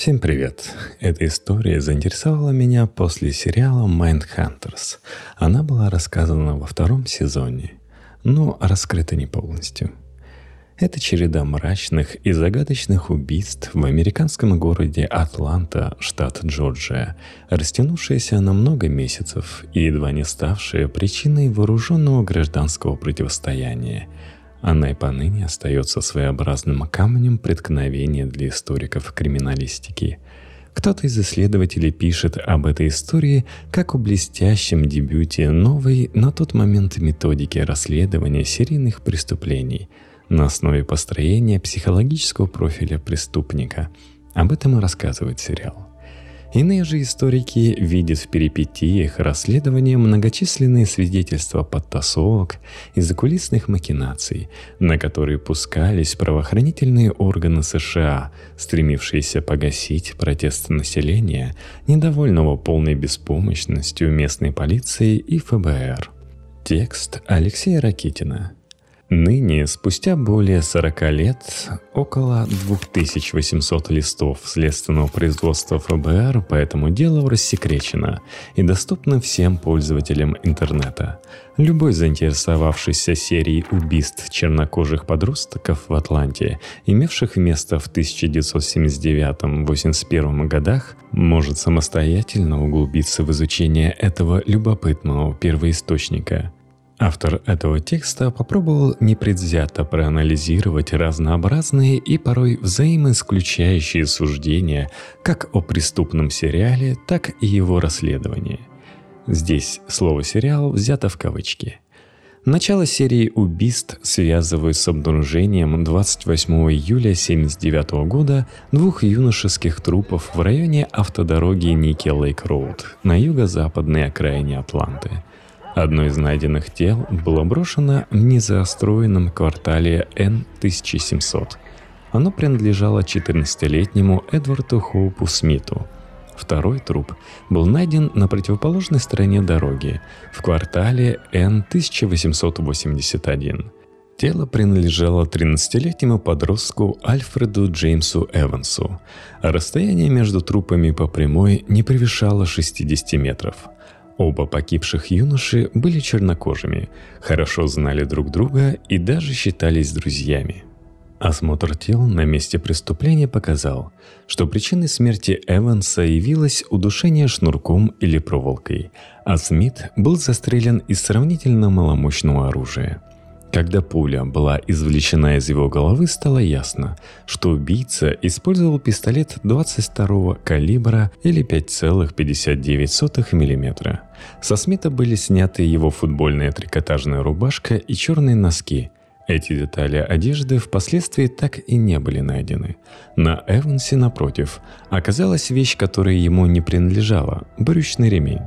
Всем привет! Эта история заинтересовала меня после сериала Mindhunters. Она была рассказана во втором сезоне, но раскрыта не полностью. Это череда мрачных и загадочных убийств в американском городе Атланта, штат Джорджия, растянувшаяся на много месяцев и едва не ставшая причиной вооруженного гражданского противостояния – она и поныне остается своеобразным камнем преткновения для историков криминалистики. Кто-то из исследователей пишет об этой истории как о блестящем дебюте новой на тот момент методики расследования серийных преступлений на основе построения психологического профиля преступника. Об этом и рассказывает сериал. Иные же историки видят в перипетиях расследования многочисленные свидетельства подтасовок и закулисных махинаций, на которые пускались правоохранительные органы США, стремившиеся погасить протест населения, недовольного полной беспомощностью местной полиции и ФБР. Текст Алексея Ракитина – Ныне, спустя более 40 лет, около 2800 листов следственного производства ФБР по этому делу рассекречено и доступно всем пользователям интернета. Любой заинтересовавшийся серией убийств чернокожих подростков в Атланте, имевших место в 1979-81 годах, может самостоятельно углубиться в изучение этого любопытного первоисточника – Автор этого текста попробовал непредвзято проанализировать разнообразные и порой взаимоисключающие суждения как о преступном сериале, так и его расследовании. Здесь слово «сериал» взято в кавычки. Начало серии убийств связывают с обнаружением 28 июля 1979 года двух юношеских трупов в районе автодороги Ниски-Лейк-Роуд на юго-западной окраине Атланты – Одно из найденных тел было брошено в незастроенном квартале Н-1700. Оно принадлежало 14-летнему Эдварду Хоупу Смиту. Второй труп был найден на противоположной стороне дороги, в квартале Н-1881. Тело принадлежало 13-летнему подростку Альфреду Джеймсу Эвансу, расстояние между трупами по прямой не превышало 60 метров – Оба погибших юноши были чернокожими, хорошо знали друг друга и даже считались друзьями. Осмотр тел на месте преступления показал, что причиной смерти Эванса явилось удушение шнурком или проволокой, а Смит был застрелен из сравнительно маломощного оружия – когда пуля была извлечена из его головы, стало ясно, что убийца использовал пистолет 22 калибра или 5,59 мм. Со Смита были сняты его футбольная трикотажная рубашка и черные носки. Эти детали одежды впоследствии так и не были найдены. На Эвансе, напротив, оказалась вещь, которая ему не принадлежала – брючный ремень.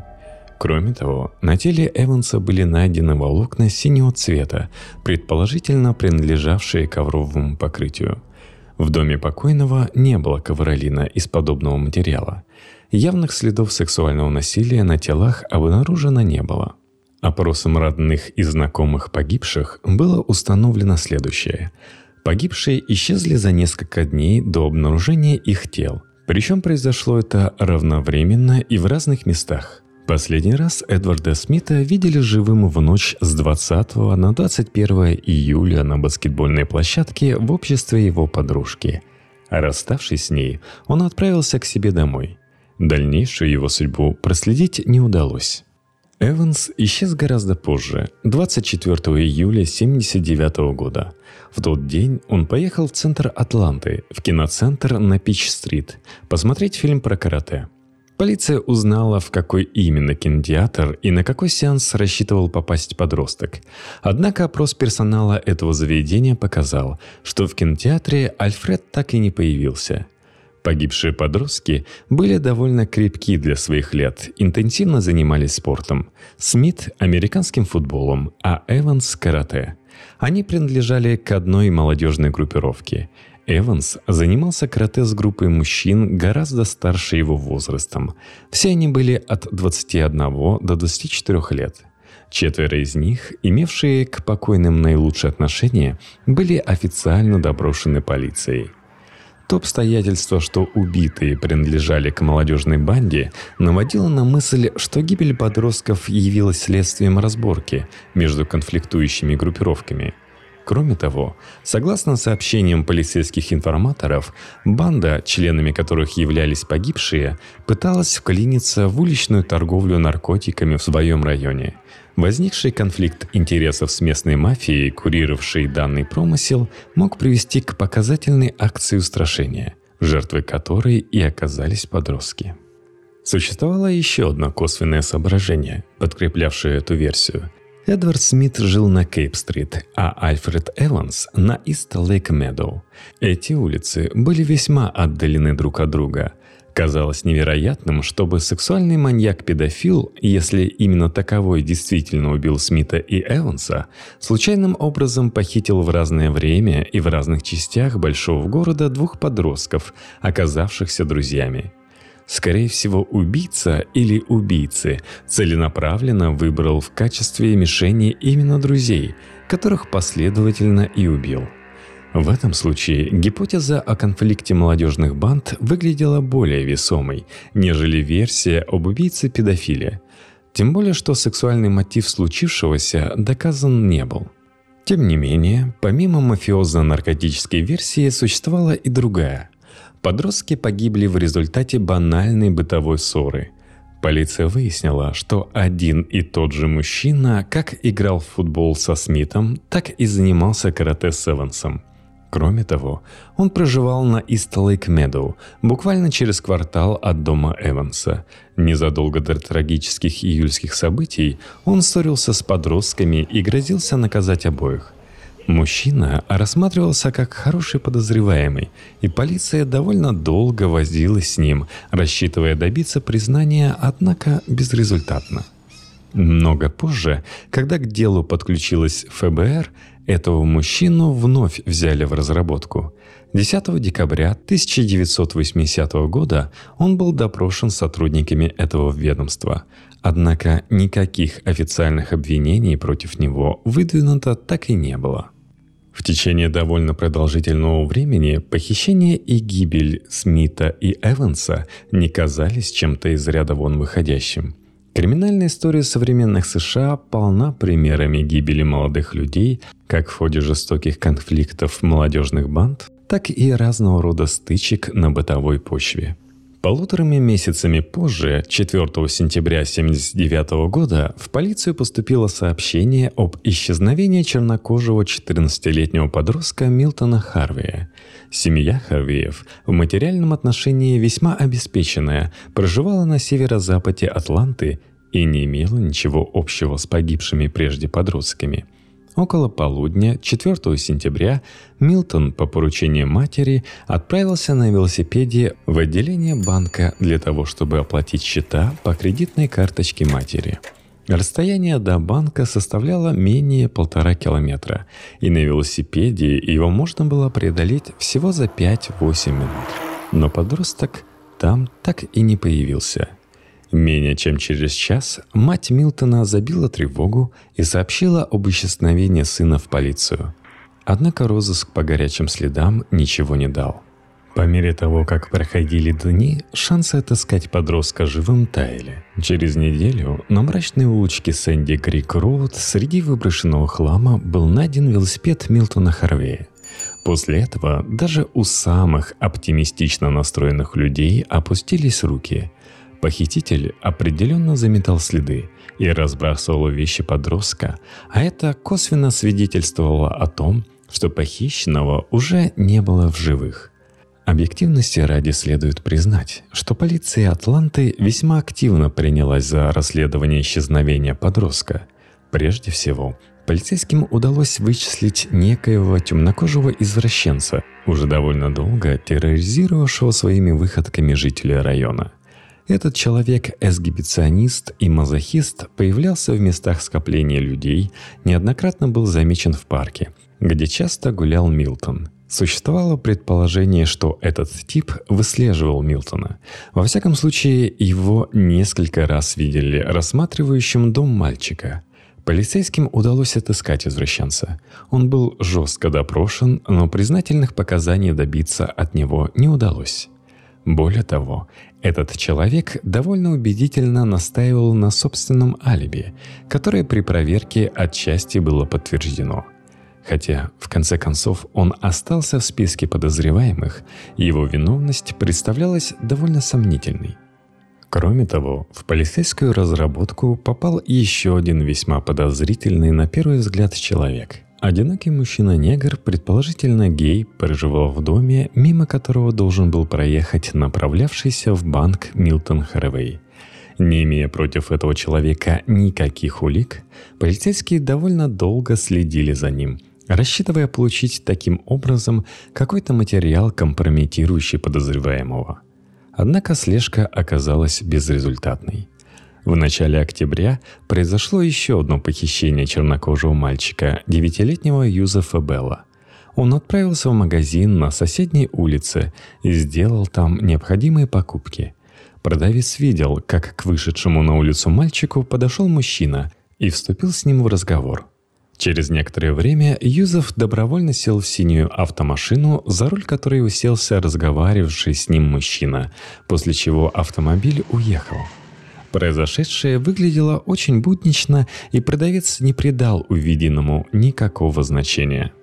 Кроме того, на теле Эванса были найдены волокна синего цвета, предположительно принадлежавшие ковровому покрытию. В доме покойного не было ковролина из подобного материала. Явных следов сексуального насилия на телах обнаружено не было. Опросом родных и знакомых погибших было установлено следующее. Погибшие исчезли за несколько дней до обнаружения их тел. Причем произошло это равновременно и в разных местах. Последний раз Эдварда Смита видели живым в ночь с 20 на 21 июля на баскетбольной площадке в обществе его подружки. Расставшись с ней, он отправился к себе домой. Дальнейшую его судьбу проследить не удалось. Эванс исчез гораздо позже, 24 июля 1979 года. В тот день он поехал в центр Атланты, в киноцентр на Пич-стрит, посмотреть фильм про карате – Полиция узнала, в какой именно кинотеатр и на какой сеанс рассчитывал попасть подросток. Однако опрос персонала этого заведения показал, что в кинотеатре Альфред так и не появился. Погибшие подростки были довольно крепки для своих лет, интенсивно занимались спортом. Смит – американским футболом, а Эванс – карате. Они принадлежали к одной молодежной группировке – Эванс занимался карате с группой мужчин гораздо старше его возрастом. Все они были от 21 до 24 лет. Четверо из них, имевшие к покойным наилучшие отношения, были официально доброшены полицией. То обстоятельство, что убитые принадлежали к молодежной банде, наводило на мысль, что гибель подростков явилась следствием разборки между конфликтующими группировками – Кроме того, согласно сообщениям полицейских информаторов, банда, членами которых являлись погибшие, пыталась вклиниться в уличную торговлю наркотиками в своем районе. Возникший конфликт интересов с местной мафией, курировавшей данный промысел, мог привести к показательной акции устрашения, жертвой которой и оказались подростки. Существовало еще одно косвенное соображение, подкреплявшее эту версию – Эдвард Смит жил на Кейп-стрит, а Альфред Эванс – на Ист-Лейк-Медоу. Эти улицы были весьма отдалены друг от друга. Казалось невероятным, чтобы сексуальный маньяк-педофил, если именно таковой действительно убил Смита и Эванса, случайным образом похитил в разное время и в разных частях большого города двух подростков, оказавшихся друзьями – Скорее всего, убийца или убийцы целенаправленно выбрал в качестве мишени именно друзей, которых последовательно и убил. В этом случае гипотеза о конфликте молодежных банд выглядела более весомой, нежели версия об убийце-педофиле. Тем более, что сексуальный мотив случившегося доказан не был. Тем не менее, помимо мафиозно-наркотической версии существовала и другая – Подростки погибли в результате банальной бытовой ссоры. Полиция выяснила, что один и тот же мужчина как играл в футбол со Смитом, так и занимался карате с Эвансом. Кроме того, он проживал на Ист-Лейк Медоу, буквально через квартал от дома Эванса. Незадолго до трагических июльских событий он ссорился с подростками и грозился наказать обоих – Мужчина рассматривался как хороший подозреваемый, и полиция довольно долго возилась с ним, рассчитывая добиться признания, однако безрезультатно. Много позже, когда к делу подключилась ФБР, этого мужчину вновь взяли в разработку. 10 декабря 1980 года он был допрошен сотрудниками этого ведомства. Однако никаких официальных обвинений против него выдвинуто так и не было. В течение довольно продолжительного времени похищение и гибель Смита и Эванса не казались чем-то из ряда вон выходящим. Криминальная история современных США полна примерами гибели молодых людей как в ходе жестоких конфликтов молодежных банд, так и разного рода стычек на бытовой почве – Полуторами месяцами позже, 4 сентября 1979 года, в полицию поступило сообщение об исчезновении чернокожего 14-летнего подростка Милтона Харвея. Семья Харвеев, в материальном отношении весьма обеспеченная, проживала на северо-западе Атланты и не имела ничего общего с погибшими прежде подростками – Около полудня 4 сентября Милтон по поручению матери отправился на велосипеде в отделение банка для того, чтобы оплатить счета по кредитной карточке матери. Расстояние до банка составляло менее полтора километра, и на велосипеде его можно было преодолеть всего за 5-8 минут. Но подросток там так и не появился – Менее чем через час мать Милтона забила тревогу и сообщила об исчезновении сына в полицию. Однако розыск по горячим следам ничего не дал. По мере того, как проходили дни, шансы отыскать подростка живым таяли. Через неделю на мрачной улочке Сэнди Крик Роуд среди выброшенного хлама был найден велосипед Милтона Харвея. После этого даже у самых оптимистично настроенных людей опустились руки – Похититель определенно заметал следы и разбрасывал вещи подростка, а это косвенно свидетельствовало о том, что похищенного уже не было в живых. Объективности ради следует признать, что полиция Атланты весьма активно принялась за расследование исчезновения подростка. Прежде всего, полицейским удалось вычислить некоего темнокожего извращенца, уже довольно долго терроризировавшего своими выходками жителей района – этот человек, эксгибиционист и мазохист, появлялся в местах скопления людей, неоднократно был замечен в парке, где часто гулял Милтон. Существовало предположение, что этот тип выслеживал Милтона. Во всяком случае, его несколько раз видели рассматривающим дом мальчика. Полицейским удалось отыскать извращенца. Он был жестко допрошен, но признательных показаний добиться от него не удалось. Более того, этот человек довольно убедительно настаивал на собственном алиби, которое при проверке отчасти было подтверждено. Хотя, в конце концов, он остался в списке подозреваемых, его виновность представлялась довольно сомнительной. Кроме того, в полицейскую разработку попал еще один весьма подозрительный на первый взгляд человек. Одинокий мужчина-негр, предположительно гей, проживал в доме, мимо которого должен был проехать направлявшийся в банк Милтон Харвей. Не имея против этого человека никаких улик, полицейские довольно долго следили за ним, рассчитывая получить таким образом какой-то материал, компрометирующий подозреваемого – Однако слежка оказалась безрезультатной. В начале октября произошло еще одно похищение чернокожего мальчика, девятилетнего Юзефа Белла. Он отправился в магазин на соседней улице и сделал там необходимые покупки. Продавец видел, как к вышедшему на улицу мальчику подошел мужчина и вступил с ним в разговор – Через некоторое время Юзеф добровольно сел в синюю автомашину, за руль которой уселся разговаривавший с ним мужчина, после чего автомобиль уехал. Произошедшее выглядело очень буднично, и продавец не придал увиденному никакого значения.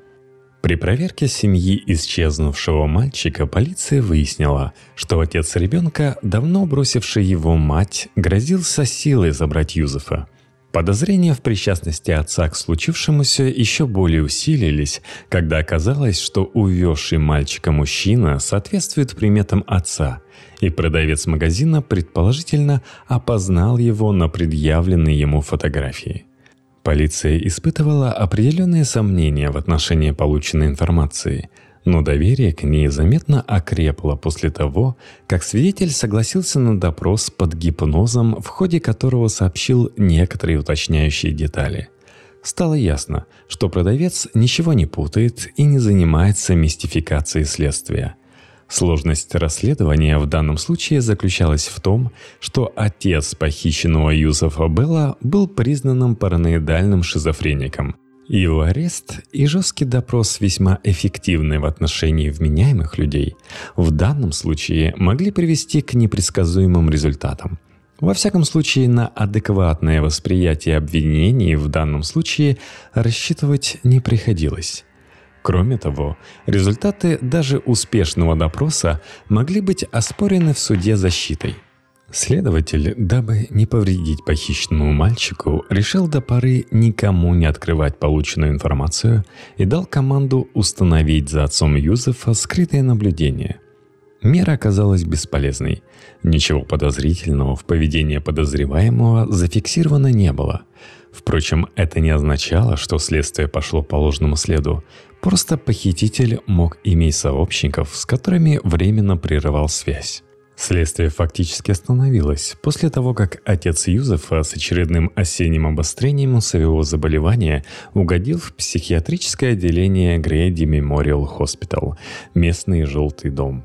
При проверке семьи исчезнувшего мальчика полиция выяснила, что отец ребенка, давно бросивший его мать, грозился силой забрать Юзефа – Подозрения в причастности отца к случившемуся еще более усилились, когда оказалось, что увезший мальчика мужчина соответствует приметам отца, и продавец магазина предположительно опознал его на предъявленной ему фотографии. Полиция испытывала определенные сомнения в отношении полученной информации – но доверие к ней заметно окрепло после того, как свидетель согласился на допрос под гипнозом, в ходе которого сообщил некоторые уточняющие детали. Стало ясно, что продавец ничего не путает и не занимается мистификацией следствия. Сложность расследования в данном случае заключалась в том, что отец похищенного Юсуфа Белла был признанным параноидальным шизофреником – его арест и жесткий допрос, весьма эффективный в отношении вменяемых людей, в данном случае могли привести к непредсказуемым результатам. Во всяком случае, на адекватное восприятие обвинений в данном случае рассчитывать не приходилось. Кроме того, результаты даже успешного допроса могли быть оспорены в суде защитой – Следователь, дабы не повредить похищенному мальчику, решил до поры никому не открывать полученную информацию и дал команду установить за отцом Юзефа скрытое наблюдение. Мера оказалась бесполезной. Ничего подозрительного в поведении подозреваемого зафиксировано не было. Впрочем, это не означало, что следствие пошло по ложному следу. Просто похититель мог иметь сообщников, с которыми временно прерывал связь. Следствие фактически остановилось после того, как отец Юзефа с очередным осенним обострением своего заболевания угодил в психиатрическое отделение Грейди Мемориал Хоспитал, местный желтый дом.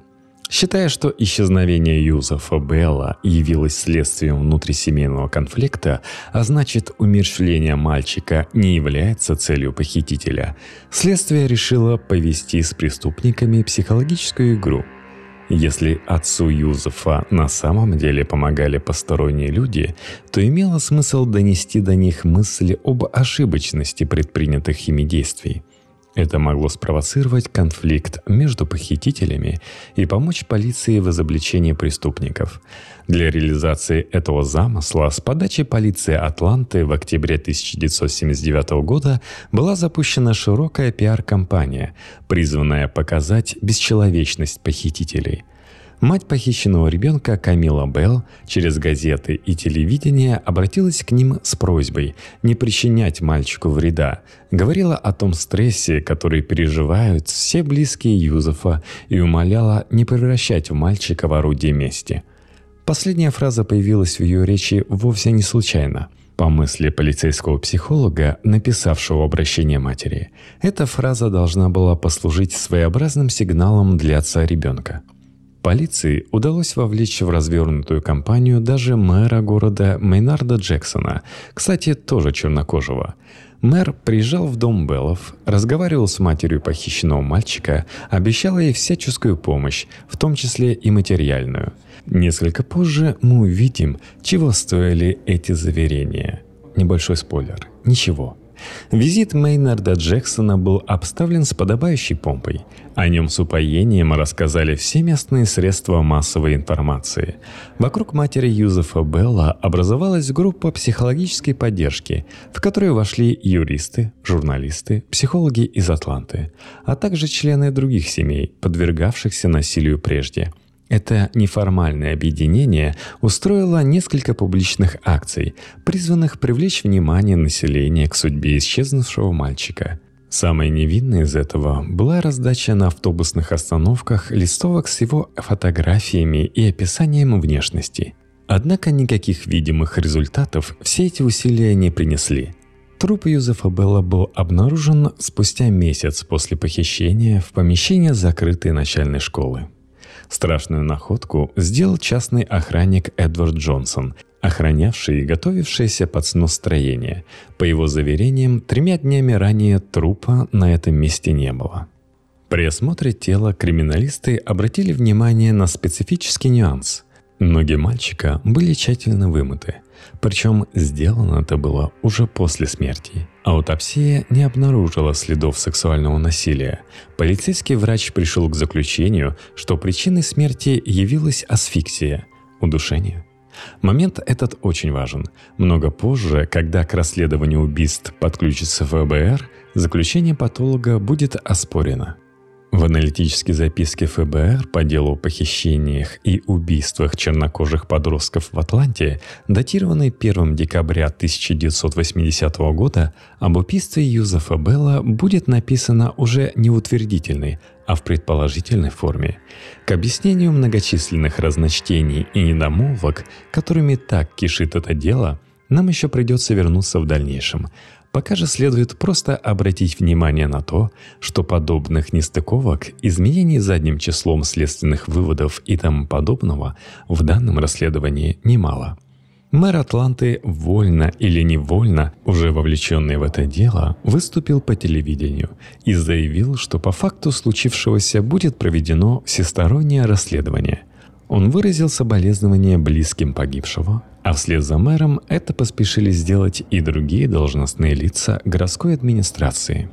Считая, что исчезновение Юзефа Белла явилось следствием внутрисемейного конфликта, а значит умерщвление мальчика не является целью похитителя, следствие решило повести с преступниками психологическую игру – если отцу Юзефа на самом деле помогали посторонние люди, то имело смысл донести до них мысли об ошибочности предпринятых ими действий. Это могло спровоцировать конфликт между похитителями и помочь полиции в изобличении преступников – для реализации этого замысла с подачи полиции Атланты в октябре 1979 года была запущена широкая пиар-компания, призванная показать бесчеловечность похитителей – Мать похищенного ребенка Камила Белл через газеты и телевидение обратилась к ним с просьбой не причинять мальчику вреда. Говорила о том стрессе, который переживают все близкие Юзефа, и умоляла не превращать мальчика в орудие мести – Последняя фраза появилась в ее речи вовсе не случайно. По мысли полицейского психолога, написавшего обращение матери, эта фраза должна была послужить своеобразным сигналом для отца ребенка. Полиции удалось вовлечь в развернутую кампанию даже мэра города Мейнарда Джексона, кстати, тоже чернокожего. Мэр приезжал в дом Беллов, разговаривал с матерью похищенного мальчика, обещал ей всяческую помощь, в том числе и материальную. Несколько позже мы увидим, чего стоили эти заверения. Небольшой спойлер. Ничего. Визит Мейнарда Джексона был обставлен с подобающей помпой. О нем с упоением рассказали все местные средства массовой информации. Вокруг матери Юзефа Белла образовалась группа психологической поддержки, в которую вошли юристы, журналисты, психологи из Атланты, а также члены других семей, подвергавшихся насилию прежде – это неформальное объединение устроило несколько публичных акций, призванных привлечь внимание населения к судьбе исчезнувшего мальчика. Самой невинной из этого была раздача на автобусных остановках листовок с его фотографиями и описанием внешности. Однако никаких видимых результатов все эти усилия не принесли. Труп Юзефа Белла был обнаружен спустя месяц после похищения в помещении закрытой начальной школы. Страшную находку сделал частный охранник Эдвард Джонсон, охранявший и готовившийся под снос строения. По его заверениям, тремя днями ранее трупа на этом месте не было. При осмотре тела криминалисты обратили внимание на специфический нюанс. Ноги мальчика были тщательно вымыты, причем сделано это было уже после смерти – Аутопсия не обнаружила следов сексуального насилия. Полицейский врач пришел к заключению, что причиной смерти явилась асфиксия – удушение. Момент этот очень важен. Много позже, когда к расследованию убийств подключится ФБР, заключение патолога будет оспорено – в аналитической записке ФБР по делу о похищениях и убийствах чернокожих подростков в Атланте, датированной 1 декабря 1980 года, об убийстве Юзефа Белла будет написано уже не в утвердительной, а в предположительной форме. К объяснению многочисленных разночтений и недомолвок, которыми так кишит это дело, нам еще придется вернуться в дальнейшем – Пока же следует просто обратить внимание на то, что подобных нестыковок, изменений задним числом следственных выводов и тому подобного в данном расследовании немало. Мэр Атланты, вольно или невольно, уже вовлеченный в это дело, выступил по телевидению и заявил, что по факту случившегося будет проведено всестороннее расследование. Он выразил соболезнования близким погибшего, а вслед за мэром это поспешили сделать и другие должностные лица городской администрации.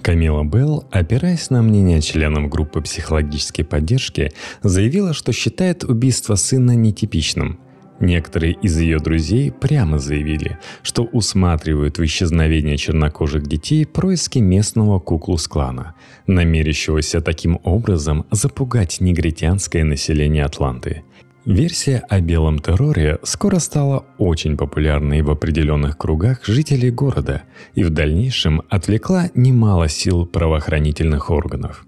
Камила Белл, опираясь на мнение членов группы психологической поддержки, заявила, что считает убийство сына нетипичным. Некоторые из ее друзей прямо заявили, что усматривают в исчезновении чернокожих детей происки местного куклус-клана, намерящегося таким образом запугать негритянское население Атланты – Версия о белом терроре скоро стала очень популярной в определенных кругах жителей города и в дальнейшем отвлекла немало сил правоохранительных органов.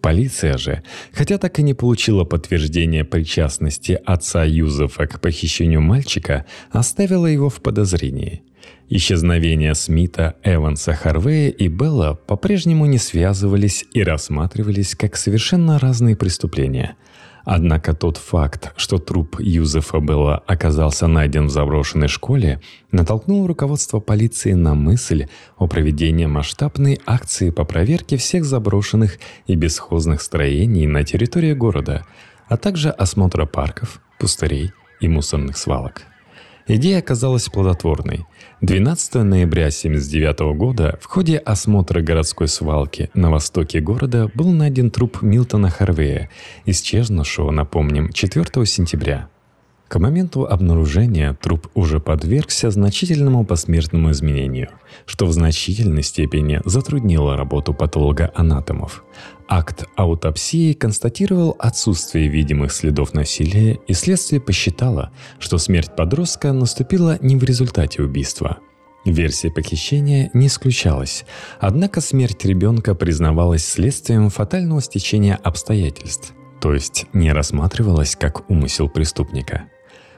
Полиция же, хотя так и не получила подтверждения причастности отца Юзефа к похищению мальчика, оставила его в подозрении. Исчезновения Смита, Эванса, Харвея и Белла по-прежнему не связывались и рассматривались как совершенно разные преступления – Однако тот факт, что труп Юзефа Белла оказался найден в заброшенной школе, натолкнул руководство полиции на мысль о проведении масштабной акции по проверке всех заброшенных и бесхозных строений на территории города, а также осмотра парков, пустырей и мусорных свалок. Идея оказалась плодотворной. 12 ноября 1979 года в ходе осмотра городской свалки на востоке города был найден труп Милтона Харвея, исчезнувшего, напомним, 4 сентября. К моменту обнаружения труп уже подвергся значительному посмертному изменению, что в значительной степени затруднило работу патолога-анатомов. Акт аутопсии констатировал отсутствие видимых следов насилия, и следствие посчитало, что смерть подростка наступила не в результате убийства. Версия похищения не исключалась, однако смерть ребенка признавалась следствием фатального стечения обстоятельств, то есть не рассматривалась как умысел преступника –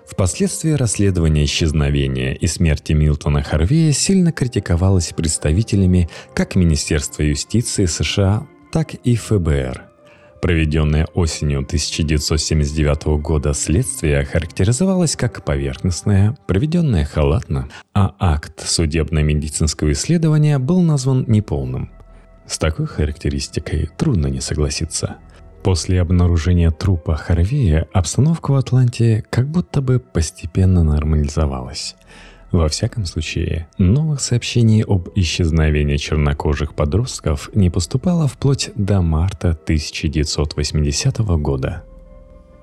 Впоследствии расследование исчезновения и смерти Милтона Харвея сильно критиковалось представителями как Министерства юстиции США, так и ФБР. Проведенное осенью 1979 года следствие характеризовалось как поверхностное, проведенное халатно, а акт судебно-медицинского исследования был назван неполным. С такой характеристикой трудно не согласиться. После обнаружения трупа Харвея обстановка в Атланте как будто бы постепенно нормализовалась. Во всяком случае, новых сообщений об исчезновении чернокожих подростков не поступало вплоть до марта 1980 года.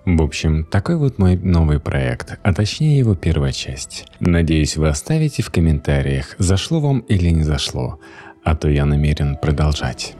В общем, такой вот мой новый проект, а точнее его первая часть. Надеюсь, вы оставите в комментариях, зашло вам или не зашло, а то я намерен продолжать.